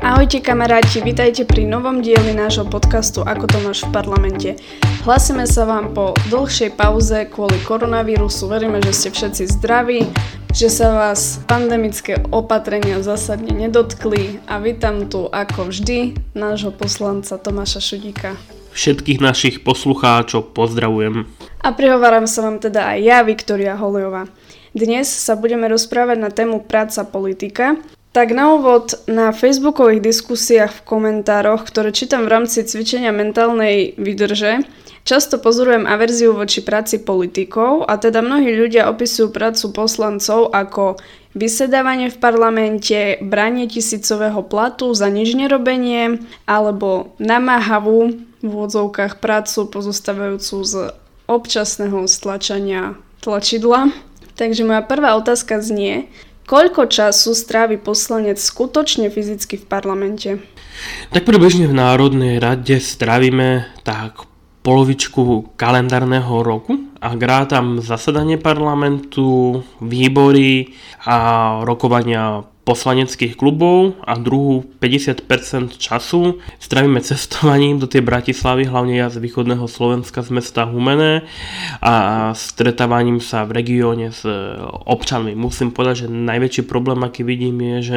Ahojte kamaráti, vitajte pri novom dieli nášho podcastu Ako to máš v parlamente. Hlasíme sa vám po dlhšej pauze kvôli koronavírusu. Veríme, že ste všetci zdraví, že sa vás pandemické opatrenia zásadne nedotkli a vítam tu ako vždy nášho poslanca Tomáša Šudíka. Všetkých našich poslucháčov pozdravujem. A prihováram sa vám teda aj ja, Viktoria Holejová. Dnes sa budeme rozprávať na tému práca politika tak na úvod, na facebookových diskusiách v komentároch, ktoré čítam v rámci cvičenia mentálnej výdrže, často pozorujem averziu voči práci politikov a teda mnohí ľudia opisujú prácu poslancov ako vysedávanie v parlamente, branie tisícového platu za nič nerobenie alebo namáhavú v úvodzovkách prácu pozostávajúcu z občasného stlačania tlačidla. Takže moja prvá otázka znie, Koľko času strávi poslanec skutočne fyzicky v parlamente? Tak približne v Národnej rade strávime tak polovičku kalendárneho roku a tam zasadanie parlamentu, výbory a rokovania poslaneckých klubov a druhú 50% času strávime cestovaním do tej Bratislavy, hlavne ja z východného Slovenska z mesta Humené a stretávaním sa v regióne s občanmi. Musím povedať, že najväčší problém, aký vidím, je, že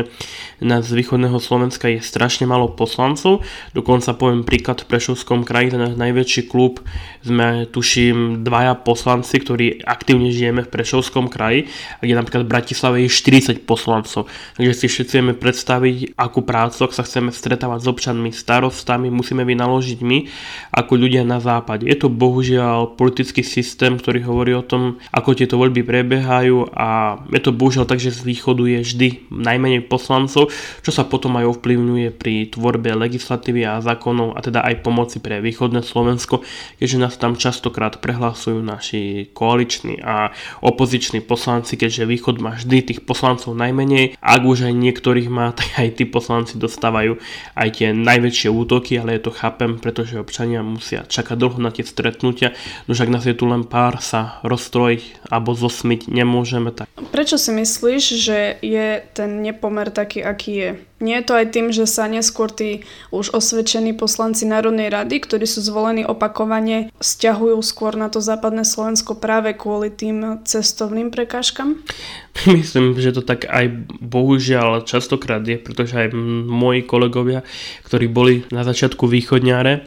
na z východného Slovenska je strašne málo poslancov. Dokonca poviem príklad v Prešovskom kraji, ten náš najväčší klub, sme tuším dvaja poslanci, ktorí aktívne žijeme v Prešovskom kraji, kde napríklad v Bratislave je 40 poslancov. Takže si všetci vieme predstaviť, akú prácu, ak sa chceme stretávať s občanmi, starostami, musíme vynaložiť my, ako ľudia na západe. Je to bohužiaľ politický systém, ktorý hovorí o tom, ako tieto voľby prebiehajú a je to bohužiaľ tak, že z východu je vždy najmenej poslancov, čo sa potom aj ovplyvňuje pri tvorbe legislatívy a zákonov a teda aj pomoci pre východné Slovensko, keďže nás tam častokrát prehlasujú naši koaliční a opoziční poslanci, keďže východ má vždy tých poslancov najmenej. Ak už aj niektorých má, tak aj tí poslanci dostávajú aj tie najväčšie útoky, ale je to chápem, pretože občania musia čakať dlho na tie stretnutia, no ak nás je tu len pár, sa rozstrojiť alebo zosmiť nemôžeme. Tak. Prečo si myslíš, že je ten nepomer taký, aký je? Nie je to aj tým, že sa neskôr tí už osvedčení poslanci Národnej rady, ktorí sú zvolení opakovane, stiahujú skôr na to západné Slovensko práve kvôli tým cestovným prekážkam? Myslím, že to tak aj bohužiaľ častokrát je, pretože aj moji kolegovia, ktorí boli na začiatku východňáre,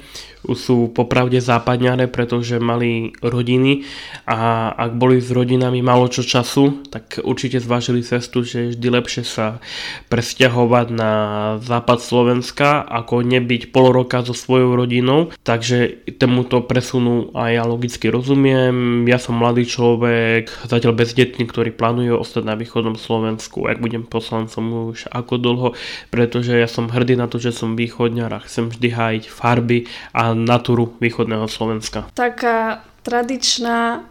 sú popravde západňare, pretože mali rodiny a ak boli s rodinami malo čo času, tak určite zvážili cestu, že je vždy lepšie sa presťahovať na západ Slovenska, ako nebyť pol roka so svojou rodinou. Takže tomuto presunu aj ja logicky rozumiem. Ja som mladý človek, zatiaľ bezdetný, ktorý plánuje ostať na východnom Slovensku, ak budem poslancom už ako dlho, pretože ja som hrdý na to, že som východňar a chcem vždy hájiť farby a natúru východného Slovenska. Taká tradičná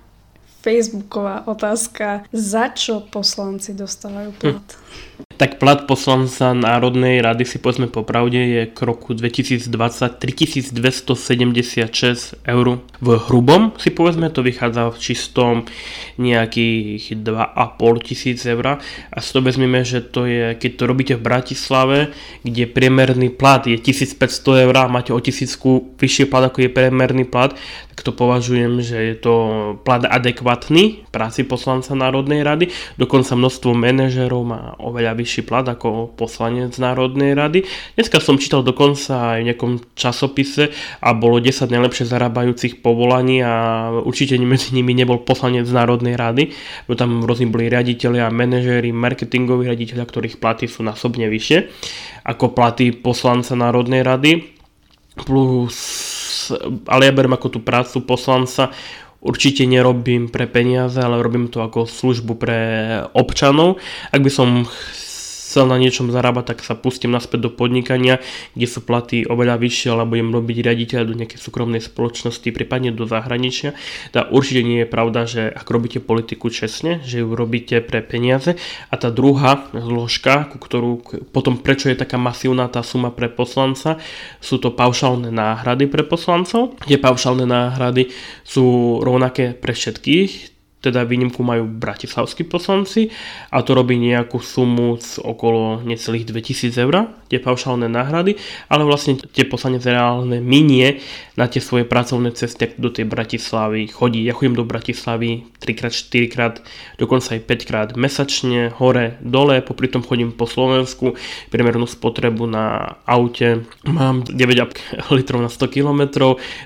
facebooková otázka, za čo poslanci dostávajú plat? Hm. Tak plat poslanca Národnej rady si povedzme popravde je k roku 2020 3276 eur v hrubom si povedzme to vychádza v čistom nejakých 2,5 tisíc eur a si to vezmeme, že to je, keď to robíte v Bratislave, kde priemerný plat je 1500 eur a máte o tisícku vyššie plat ako je priemerný plat, tak to považujem, že je to plat adekvátny práci poslanca Národnej rady, dokonca množstvo manažerov má oveľa vyšší plat ako poslanec Národnej rady. Dneska som čítal dokonca aj v nejakom časopise a bolo 10 najlepšie zarábajúcich povolaní a určite medzi nimi nebol poslanec Národnej rady, bo tam rôzni boli riaditeľi a manažéri, marketingoví riaditeľia, ktorých platy sú násobne vyššie ako platy poslanca Národnej rady. Plus, ale ja beriem ako tú prácu poslanca určite nerobím pre peniaze, ale robím to ako službu pre občanov. Ak by som chcel na niečom zarábať, tak sa pustím naspäť do podnikania, kde sú platy oveľa vyššie, alebo budem robiť riaditeľ do nejakej súkromnej spoločnosti, prípadne do zahraničia. Tá určite nie je pravda, že ak robíte politiku čestne, že ju robíte pre peniaze. A tá druhá zložka, ku ktorú potom prečo je taká masívna tá suma pre poslanca, sú to paušálne náhrady pre poslancov. Tie paušálne náhrady sú rovnaké pre všetkých, teda výnimku majú bratislavskí poslanci a to robí nejakú sumu z okolo necelých 2000 eur tie paušálne náhrady, ale vlastne tie poslanec reálne minie na tie svoje pracovné cesty do tej Bratislavy chodí. Ja chodím do Bratislavy 3 4 krát, dokonca aj 5 krát mesačne, hore, dole, popri tom chodím po Slovensku, priemernú spotrebu na aute mám 9 litrov na 100 km,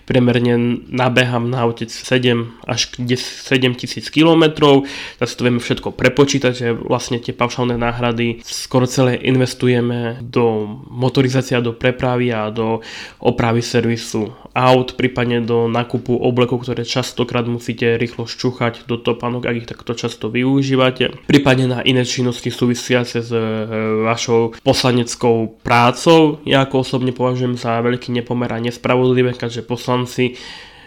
priemerne nabehám na aute 7 až 7 tisíc km, tak si to vieme všetko prepočítať, že vlastne tie paušálne náhrady skoro celé investujeme do motorizácia, do prepravy a do opravy servisu aut, prípadne do nákupu oblekov, ktoré častokrát musíte rýchlo ščúchať do topánok, ak ich takto často využívate. Prípadne na iné činnosti súvisiace s e, vašou poslaneckou prácou. Ja ako osobne považujem za veľký nepomer a nespravodlivé, keďže poslanci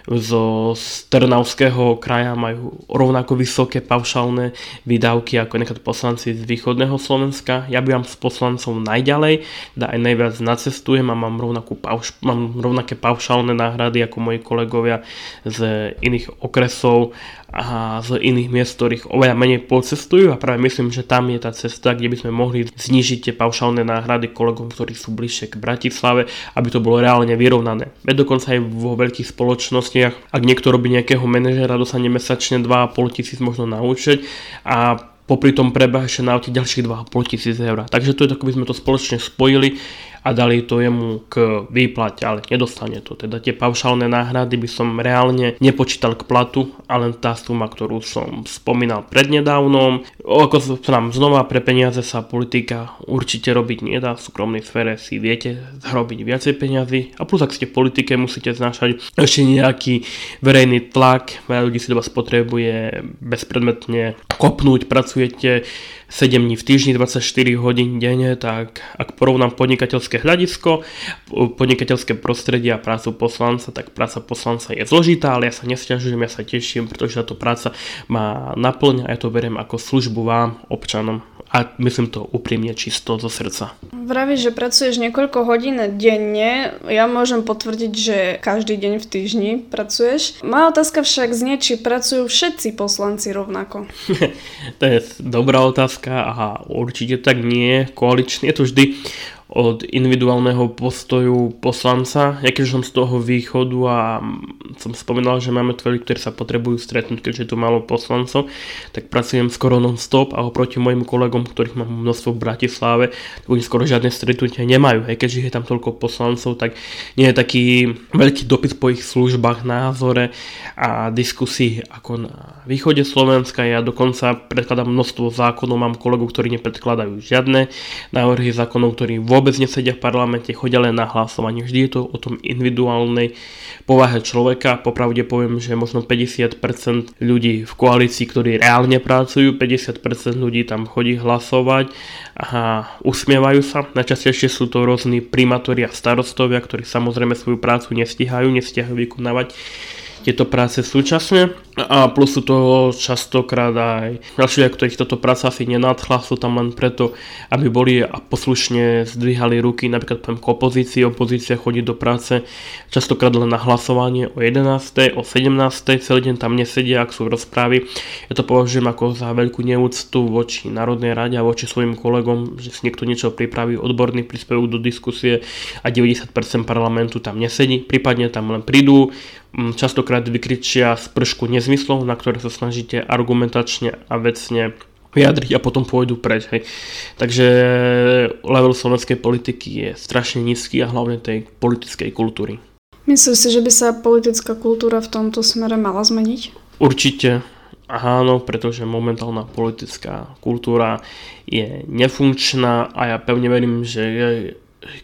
zo Trnavského kraja majú rovnako vysoké paušálne výdavky ako nekad poslanci z východného Slovenska. Ja bývam s poslancov najďalej, da aj najviac nacestujem a mám, pauš- mám rovnaké paušálne náhrady ako moji kolegovia z iných okresov a z iných miest, ktorých oveľa menej pocestujú a práve myslím, že tam je tá cesta, kde by sme mohli znižiť tie paušálne náhrady kolegom, ktorí sú bližšie k Bratislave, aby to bolo reálne vyrovnané. Veď dokonca aj vo veľkých spoločnostiach, ak niekto robí nejakého manažera, dostane mesačne 2,5 tisíc možno na účet a popri tom prebeha ešte na aute ďalších 2,5 tisíc eur. Takže to je tak, aby sme to spoločne spojili a dali to jemu k výplate, ale nedostane to. Teda tie paušálne náhrady by som reálne nepočítal k platu, a len tá suma, ktorú som spomínal prednedávnom. Ako nám znova pre peniaze sa politika určite robiť nedá, v súkromnej sfére si viete zarobiť viacej peniazy a plus ak ste v politike musíte znášať ešte nejaký verejný tlak, veľa ľudí si do vás potrebuje bezpredmetne kopnúť, pracujete 7 dní v týždni, 24 hodín denne, tak ak porovnám podnikateľské hľadisko, podnikateľské prostredie a prácu poslanca, tak práca poslanca je zložitá, ale ja sa nesťažujem, ja sa teším, pretože táto práca má naplňa a ja to beriem ako službu vám, občanom a myslím to úprimne čisto zo srdca. Vravíš, že pracuješ niekoľko hodín denne. Ja môžem potvrdiť, že každý deň v týždni pracuješ. Moja otázka však znie, či pracujú všetci poslanci rovnako. to je dobrá otázka a určite tak nie. Koaličný je to vždy od individuálneho postoju poslanca. Ja keď som z toho východu a som spomínal, že máme tvorí, ktorí sa potrebujú stretnúť, keďže tu málo poslancov, tak pracujem skoro non-stop a oproti mojim kolegom, ktorých mám množstvo v Bratislave, tak oni skoro žiadne stretnutia nemajú. Aj keďže je tam toľko poslancov, tak nie je taký veľký dopyt po ich službách, názore a diskusii ako na východe Slovenska. Ja dokonca predkladám množstvo zákonov, mám kolegov, ktorí nepredkladajú žiadne návrhy zákonov, ktorí vôbec vôbec nesedia v parlamente, chodia len na hlasovanie. Vždy je to o tom individuálnej povahe človeka. Popravde poviem, že možno 50% ľudí v koalícii, ktorí reálne pracujú, 50% ľudí tam chodí hlasovať a usmievajú sa. Najčastejšie sú to rôzni primátori a starostovia, ktorí samozrejme svoju prácu nestihajú, nestihajú vykonávať tieto práce súčasne a plus sú to častokrát aj ďalší, ktorých toto práca asi nenadchla, sú tam len preto, aby boli a poslušne zdvíhali ruky, napríklad poviem k opozícii, opozícia chodí do práce častokrát len na hlasovanie o 11. o 17. celý deň tam nesedia, ak sú rozprávy. Ja to považujem ako za veľkú neúctu voči Národnej rade a voči svojim kolegom, že si niekto niečo pripraví, odborný príspevok do diskusie a 90% parlamentu tam nesedí, prípadne tam len prídu, častokrát vykričia z pršku nezmyslov, na ktoré sa snažíte argumentačne a vecne vyjadriť a potom pôjdu preč. Hej. Takže level slovenskej politiky je strašne nízky a hlavne tej politickej kultúry. Myslíš si, že by sa politická kultúra v tomto smere mala zmeniť? Určite. Áno, pretože momentálna politická kultúra je nefunkčná a ja pevne verím, že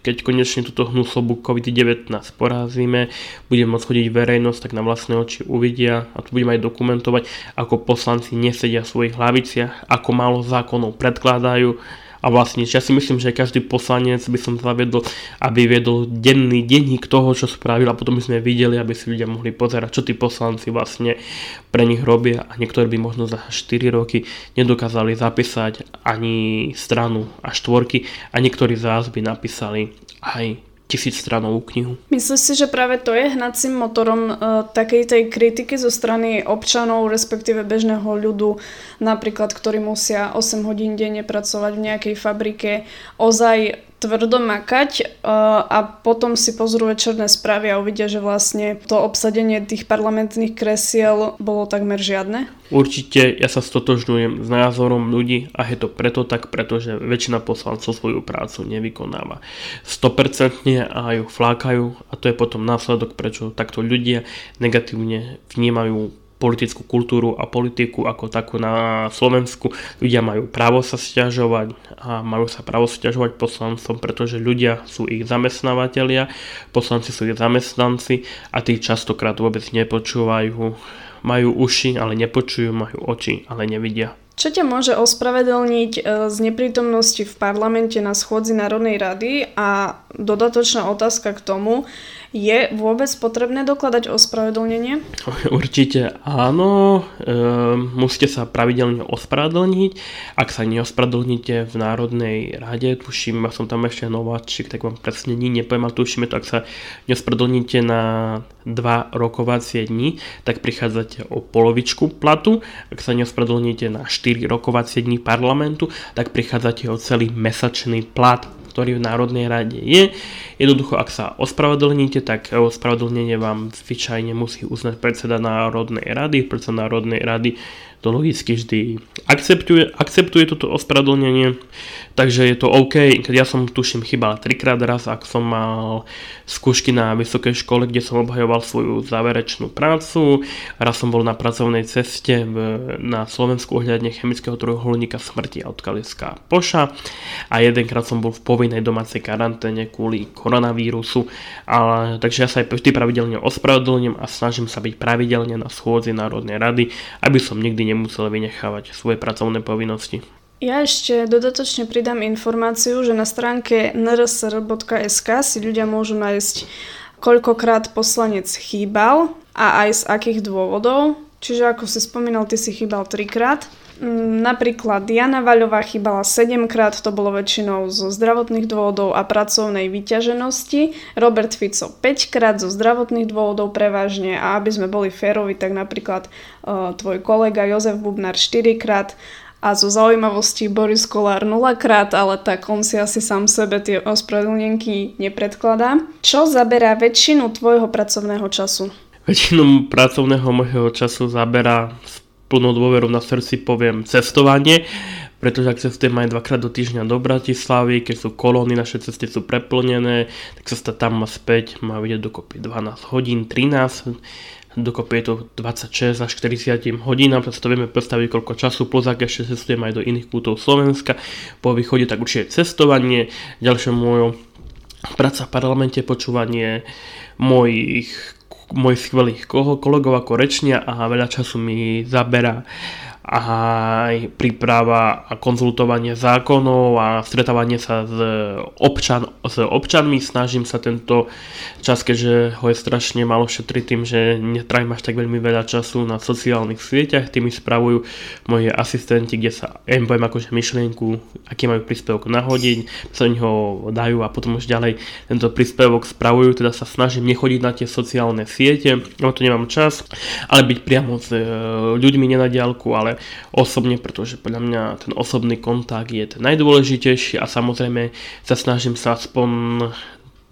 keď konečne túto hnusobu COVID-19 porazíme, bude môcť chodiť verejnosť, tak na vlastné oči uvidia a tu budeme aj dokumentovať, ako poslanci nesedia v svojich hlaviciach, ako málo zákonov predkladajú, a vlastne ja si myslím, že každý poslanec by som zavedol, aby viedol denný denník toho, čo spravil a potom by sme videli, aby si ľudia mohli pozerať, čo tí poslanci vlastne pre nich robia. A niektorí by možno za 4 roky nedokázali zapísať ani stranu a štvorky a niektorí z vás by napísali aj tisíc stranovú knihu. Myslíš si, že práve to je hnacím motorom uh, takej tej kritiky zo strany občanov, respektíve bežného ľudu, napríklad, ktorí musia 8 hodín denne pracovať v nejakej fabrike, ozaj tvrdo makať a potom si pozrú večerné správy a uvidia, že vlastne to obsadenie tých parlamentných kresiel bolo takmer žiadne? Určite ja sa stotožňujem s názorom ľudí a je to preto tak, pretože väčšina poslancov svoju prácu nevykonáva 100% a ju flákajú a to je potom následok, prečo takto ľudia negatívne vnímajú politickú kultúru a politiku ako takú na Slovensku. Ľudia majú právo sa stiažovať a majú sa právo stiažovať poslancom, pretože ľudia sú ich zamestnávateľia, poslanci sú ich zamestnanci a tí častokrát vôbec nepočúvajú. Majú uši, ale nepočujú, majú oči, ale nevidia. Čo ťa môže ospravedlniť e, z neprítomnosti v parlamente na schôdzi Národnej rady a dodatočná otázka k tomu, je vôbec potrebné dokladať ospravedlnenie? Určite áno, e, musíte sa pravidelne ospravedlniť. Ak sa neospravedlníte v Národnej rade, tuším, ja som tam ešte nováčik, tak vám presne ní nepoviem, ale tušíme to, ak sa neospravedlníte na dva rokovacie dní, tak prichádzate o polovičku platu. Ak sa neospravedlníte na 4 rokovacie dní parlamentu, tak prichádzate o celý mesačný plat ktorý v Národnej rade je. Jednoducho, ak sa ospravedlníte, tak ospravedlnenie vám zvyčajne musí uznať predseda Národnej rady. Predseda Národnej rady to logicky vždy akceptuje, akceptuje toto ospravedlnenie, takže je to OK. Keď ja som tuším chybal trikrát raz, ak som mal skúšky na vysokej škole, kde som obhajoval svoju záverečnú prácu, raz som bol na pracovnej ceste v, na Slovensku ohľadne chemického trojuholníka smrti od Kaliska Poša a jedenkrát som bol v povinnej domácej karanténe kvôli koronavírusu, ale, takže ja sa aj vždy pravidelne ospravedlňujem a snažím sa byť pravidelne na schôdzi Národnej rady, aby som nikdy nemusel vynechávať svoje pracovné povinnosti. Ja ešte dodatočne pridám informáciu, že na stránke nrsr.sk si ľudia môžu nájsť koľkokrát poslanec chýbal a aj z akých dôvodov. Čiže ako si spomínal, ty si chýbal trikrát. Mm, napríklad Diana Vaľová chýbala 7 krát, to bolo väčšinou zo zdravotných dôvodov a pracovnej vyťaženosti. Robert Fico 5 krát zo zdravotných dôvodov prevažne a aby sme boli férovi, tak napríklad uh, tvoj kolega Jozef Bubnár 4 krát a zo zaujímavosti Boris Kolár 0 krát, ale tak on si asi sám sebe tie ospravedlnenky nepredkladá. Čo zaberá väčšinu tvojho pracovného času? Väčšinu pracovného môjho času zaberá plnou dôverou na srdci poviem cestovanie, pretože ak cestujem aj dvakrát do týždňa do Bratislavy, keď sú kolóny, naše cesty sú preplnené, tak cesta tam a späť má vidieť dokopy 12 hodín, 13, dokopy je to 26 až 40 hodinám, sa to vieme predstaviť koľko času, plus ak ešte cestujem aj do iných kútov Slovenska, po východe tak určite cestovanie, ďalšie môjho práca v parlamente, počúvanie mojich mojich skvelých kolegov ako rečnia a veľa času mi zabera aj príprava a konzultovanie zákonov a stretávanie sa s, občan, s občanmi. Snažím sa tento čas, keďže ho je strašne malo šetriť tým, že netrajím až tak veľmi veľa času na sociálnych sieťach. Tými spravujú moji asistenti, kde sa im poviem akože myšlienku, aký majú príspevok nahodiť, sa ho dajú a potom už ďalej tento príspevok spravujú. Teda sa snažím nechodiť na tie sociálne siete, lebo to nemám čas, ale byť priamo s e, ľuďmi na diálku, osobne, pretože podľa mňa ten osobný kontakt je ten najdôležitejší a samozrejme sa snažím sa aspoň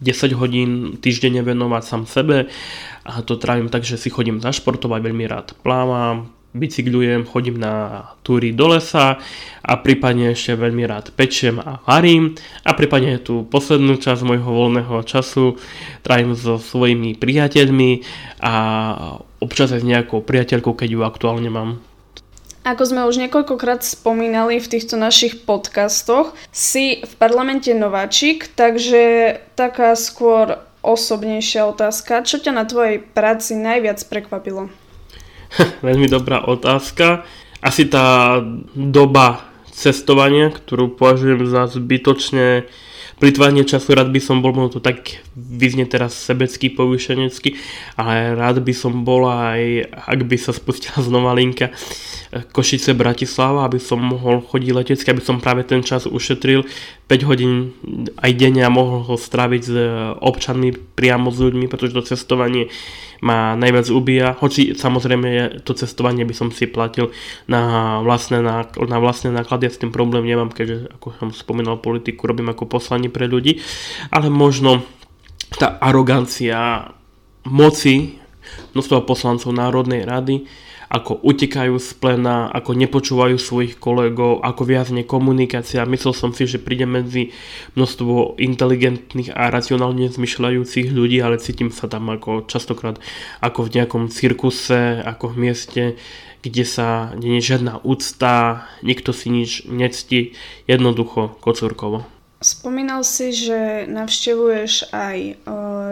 10 hodín týždenne venovať sám sebe a to trávim tak, že si chodím zašportovať, veľmi rád plávam, bicyklujem, chodím na túry do lesa a prípadne ešte veľmi rád pečiem a varím a prípadne tú poslednú časť môjho voľného času trávim so svojimi priateľmi a občas aj s nejakou priateľkou, keď ju aktuálne mám. Ako sme už niekoľkokrát spomínali v týchto našich podcastoch, si v parlamente nováčik, takže taká skôr osobnejšia otázka. Čo ťa na tvojej práci najviac prekvapilo? Veľmi dobrá otázka. Asi tá doba cestovania, ktorú považujem za zbytočne plitvanie času, rád by som bol, možno to tak vyznie teraz sebecký, povýšenecký, ale rád by som bol aj, ak by sa spustila znova linka, Košice, Bratislava, aby som mohol chodiť letecky, aby som práve ten čas ušetril 5 hodín aj denne a mohol ho stráviť s občanmi priamo s ľuďmi, pretože to cestovanie ma najviac ubíja. Hoci samozrejme to cestovanie by som si platil na vlastné, na vlastné náklady, ja s tým problém nemám, keďže ako som spomínal politiku, robím ako poslanie pre ľudí, ale možno tá arogancia moci množstva poslancov Národnej rady ako utekajú z plena, ako nepočúvajú svojich kolegov, ako viazne komunikácia. Myslel som si, že príde medzi množstvo inteligentných a racionálne zmyšľajúcich ľudí, ale cítim sa tam ako častokrát ako v nejakom cirkuse, ako v mieste, kde sa nie je žiadna úcta, nikto si nič nectí, jednoducho kocúrkovo. Spomínal si, že navštevuješ aj e,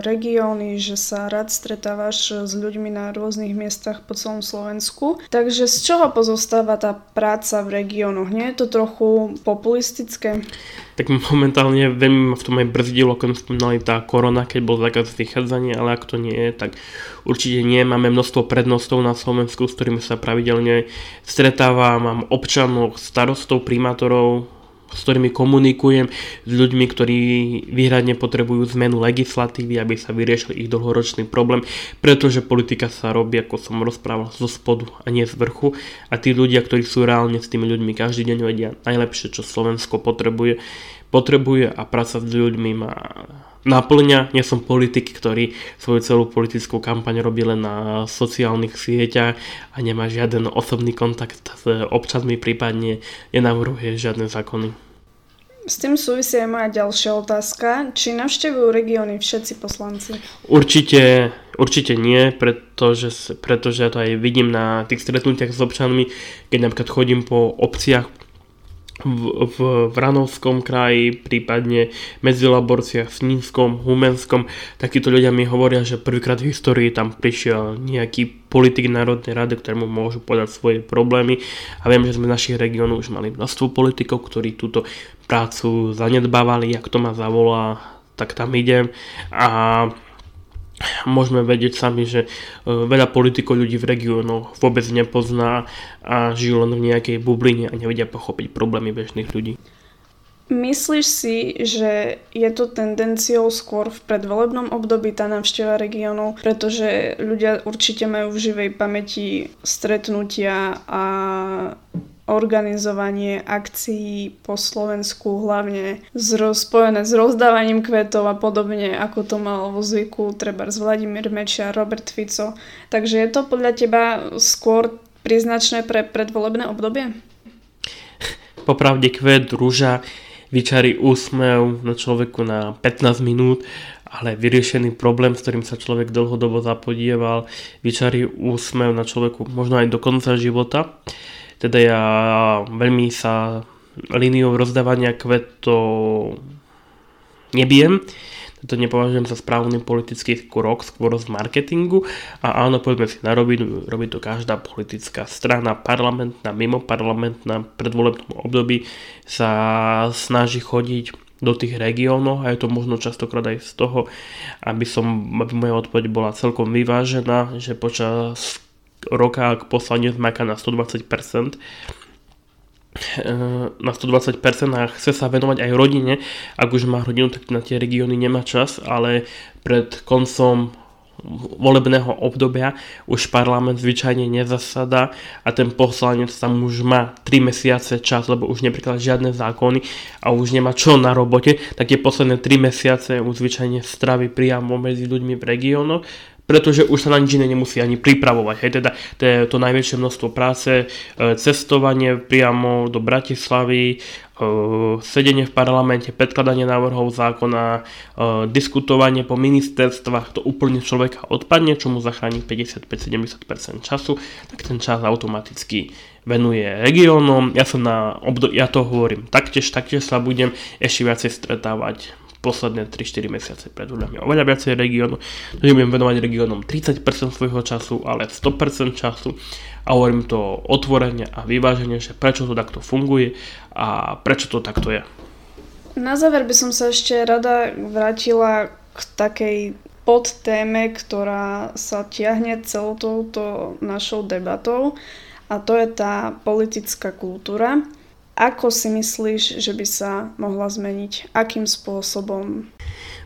regióny, že sa rád stretávaš s ľuďmi na rôznych miestach po celom Slovensku. Takže z čoho pozostáva tá práca v regiónoch? Nie je to trochu populistické? Tak momentálne veľmi ma v tom aj brzdilo, ako spomínali tá korona, keď bol zákaz vychádzania, ale ak to nie je, tak určite nie. Máme množstvo prednostov na Slovensku, s ktorými sa pravidelne stretávam. Mám občanov, starostov, primátorov, s ktorými komunikujem, s ľuďmi, ktorí výhradne potrebujú zmenu legislatívy, aby sa vyriešil ich dlhoročný problém, pretože politika sa robí, ako som rozprával, zo spodu a nie z vrchu. A tí ľudia, ktorí sú reálne s tými ľuďmi každý deň vedia najlepšie, čo Slovensko potrebuje, potrebuje a práca s ľuďmi má naplňa. Nie som politik, ktorý svoju celú politickú kampaň robí len na sociálnych sieťach a nemá žiaden osobný kontakt s občanmi, prípadne nenavrhuje žiadne zákony. S tým súvisí aj moja ďalšia otázka. Či navštevujú regióny všetci poslanci? Určite, určite nie, pretože, pretože to aj vidím na tých stretnutiach s občanmi, keď napríklad chodím po obciach, v, v Vranovskom kraji, prípadne medzi Laborciach, Snínskom, Humenskom, takíto ľudia mi hovoria, že prvýkrát v histórii tam prišiel nejaký politik Národnej rady, ktorému môžu podať svoje problémy. A viem, že sme v našich regiónoch už mali množstvo politikov, ktorí túto prácu zanedbávali, ak to ma zavolá, tak tam idem. A môžeme vedieť sami, že e, veľa politikov ľudí v regiónoch vôbec nepozná a žijú len v nejakej bubline a nevedia pochopiť problémy bežných ľudí. Myslíš si, že je to tendenciou skôr v predvolebnom období tá návšteva regiónov, pretože ľudia určite majú v živej pamäti stretnutia a organizovanie akcií po Slovensku, hlavne spojené s rozdávaním kvetov a podobne, ako to mal vo zvyku treba z Vladimír Mečia, Robert Fico. Takže je to podľa teba skôr príznačné pre predvolebné obdobie? Popravde kvet, rúža, vyčarí úsmev na človeku na 15 minút, ale vyriešený problém, s ktorým sa človek dlhodobo zapodieval, vyčarí úsmev na človeku možno aj do konca života. Teda ja veľmi sa líniou rozdávania kvetov nebijem. To nepovažujem za správny politický krok, skôr z marketingu. A áno, poďme si narobiť, robí to každá politická strana, parlamentná, mimo parlamentná, predvolebnom období sa snaží chodiť do tých regiónov a je to možno častokrát aj z toho, aby, som, aby moja odpoveď bola celkom vyvážená, že počas roka, ak poslanec maká na 120%, eh, na 120% a chce sa venovať aj rodine. Ak už má rodinu, tak na tie regióny nemá čas, ale pred koncom volebného obdobia už parlament zvyčajne nezasada a ten poslanec tam už má 3 mesiace čas, lebo už nepríklad žiadne zákony a už nemá čo na robote, tak tie posledné 3 mesiace už zvyčajne straví priamo medzi ľuďmi v regiónoch pretože už sa na nič iné nemusí ani pripravovať. Hej, teda to je to najväčšie množstvo práce, e, cestovanie priamo do Bratislavy, e, sedenie v parlamente, predkladanie návrhov zákona, e, diskutovanie po ministerstvách, to úplne človeka odpadne, čo mu zachráni 55-70% času, tak ten čas automaticky venuje regiónom. Ja, som na obdo- ja to hovorím taktiež, taktiež sa budem ešte viacej stretávať posledné 3-4 mesiace pred voľbami oveľa viacej regiónov, budem venovať regiónom 30% svojho času, ale 100% času a hovorím to otvorene a vyvážene, že prečo to takto funguje a prečo to takto je. Na záver by som sa ešte rada vrátila k takej podtéme, ktorá sa tiahne celou touto našou debatou a to je tá politická kultúra. Ako si myslíš, že by sa mohla zmeniť? Akým spôsobom?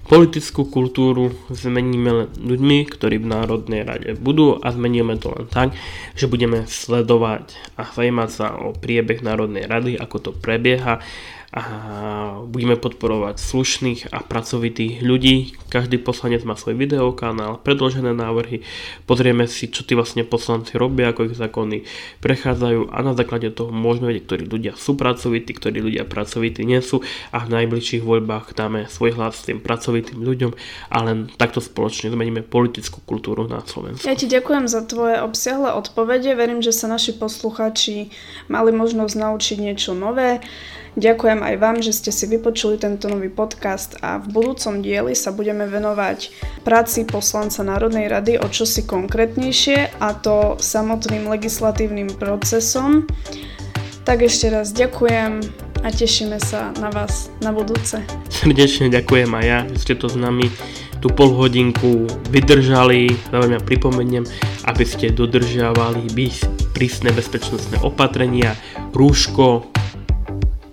Politickú kultúru zmeníme len ľuďmi, ktorí v Národnej rade budú a zmeníme to len tak, že budeme sledovať a zajímať sa o priebeh Národnej rady, ako to prebieha a budeme podporovať slušných a pracovitých ľudí. Každý poslanec má svoj videokanál, predložené návrhy, pozrieme si, čo tí vlastne poslanci robia, ako ich zákony prechádzajú a na základe toho môžeme vedieť, ktorí ľudia sú pracovití, ktorí ľudia pracovití nie sú a v najbližších voľbách dáme svoj hlas tým pracovitým ľuďom a len takto spoločne zmeníme politickú kultúru na Slovensku. Ja ti ďakujem za tvoje obsiahle odpovede. Verím, že sa naši posluchači mali možnosť naučiť niečo nové. Ďakujem aj vám, že ste si vypočuli tento nový podcast a v budúcom dieli sa budeme venovať práci poslanca Národnej rady o čosi konkrétnejšie a to samotným legislatívnym procesom. Tak ešte raz ďakujem a tešíme sa na vás na budúce. Srdečne ďakujem aj ja, že ste to s nami tú pol hodinku vydržali. Veľmi pripomeniem, aby ste dodržiavali prísne bezpečnostné opatrenia, rúško,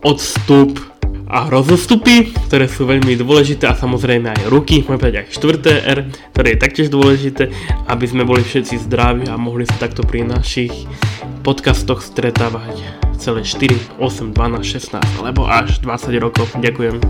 odstup a rozostupy, ktoré sú veľmi dôležité a samozrejme aj ruky, môžeme povedať aj štvrté R, ktoré je taktiež dôležité, aby sme boli všetci zdraví a mohli sa takto pri našich podcastoch stretávať celé 4, 8, 12, 16 alebo až 20 rokov. Ďakujem.